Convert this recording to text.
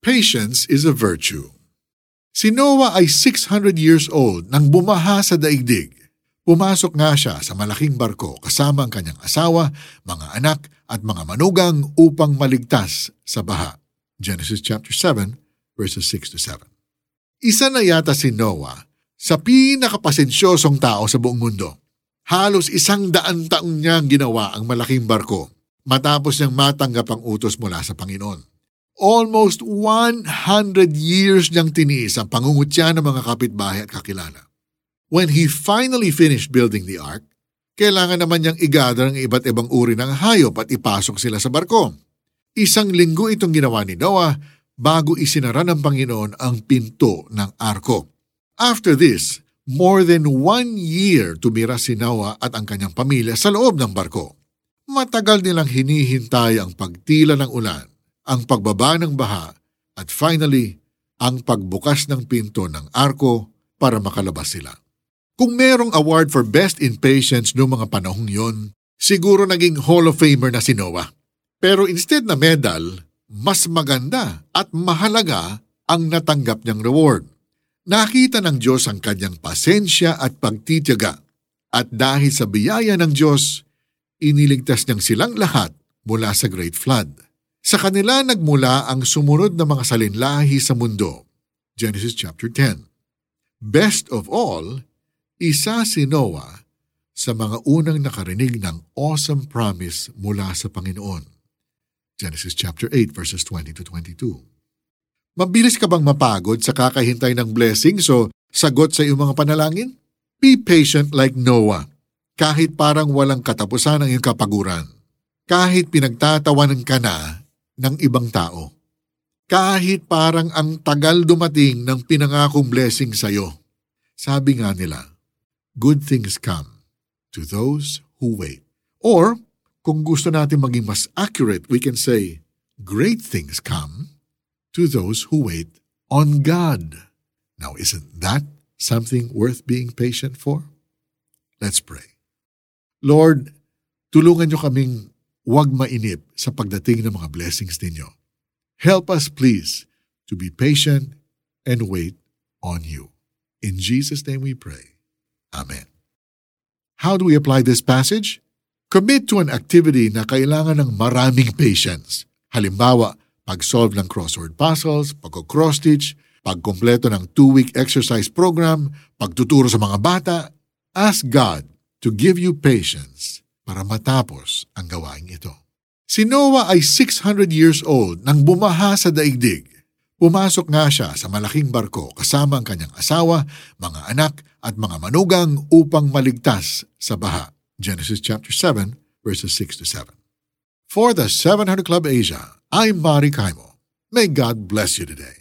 Patience is a virtue. Si Noah ay 600 years old nang bumaha sa daigdig. Pumasok nga siya sa malaking barko kasama ang kanyang asawa, mga anak at mga manugang upang maligtas sa baha. Genesis chapter 7 verses 6 to 7. Isa na yata si Noah sa pinakapasensyosong tao sa buong mundo. Halos isang daan taong niyang ginawa ang malaking barko matapos niyang matanggap ang utos mula sa Panginoon. Almost 100 years niyang tiniis ang pangungutya ng mga kapitbahay at kakilala. When he finally finished building the ark, kailangan naman niyang igather ang iba't ibang uri ng hayop at ipasok sila sa barko. Isang linggo itong ginawa ni Noah bago isinara ng Panginoon ang pinto ng arko. After this, more than one year tumira si Noah at ang kanyang pamilya sa loob ng barko. Matagal nilang hinihintay ang pagtila ng ulan ang pagbaba ng baha at finally, ang pagbukas ng pinto ng arko para makalabas sila. Kung merong award for best in patience noong mga panahong yon, siguro naging Hall of Famer na si Noah. Pero instead na medal, mas maganda at mahalaga ang natanggap niyang reward. Nakita ng Diyos ang kanyang pasensya at pagtitiyaga at dahil sa biyaya ng Diyos, iniligtas niyang silang lahat mula sa Great Flood. Sa kanila nagmula ang sumunod na mga salinlahi sa mundo. Genesis chapter 10. Best of all, isa si Noah sa mga unang nakarinig ng awesome promise mula sa Panginoon. Genesis chapter 8 verses 20 to 22. Mabilis ka bang mapagod sa kakahintay ng blessing so sagot sa iyong mga panalangin? Be patient like Noah, kahit parang walang katapusan ang iyong kapaguran. Kahit pinagtatawanan ka na ng ibang tao. Kahit parang ang tagal dumating ng pinangakong blessing sa iyo. Sabi nga nila, good things come to those who wait. Or, kung gusto natin maging mas accurate, we can say, great things come to those who wait on God. Now, isn't that something worth being patient for? Let's pray. Lord, tulungan niyo kaming huwag mainip sa pagdating ng mga blessings ninyo. Help us please to be patient and wait on you. In Jesus' name we pray. Amen. How do we apply this passage? Commit to an activity na kailangan ng maraming patience. Halimbawa, pag-solve ng crossword puzzles, pag-cross-stitch, pagkompleto ng two-week exercise program, pagtuturo sa mga bata. Ask God to give you patience para matapos ang gawain ito. Si Noah ay 600 years old nang bumaha sa daigdig. Pumasok nga siya sa malaking barko kasama ang kanyang asawa, mga anak at mga manugang upang maligtas sa baha. Genesis chapter 7 verses 6 to 7. For the 700 Club Asia, I'm Mari Kaimo. May God bless you today.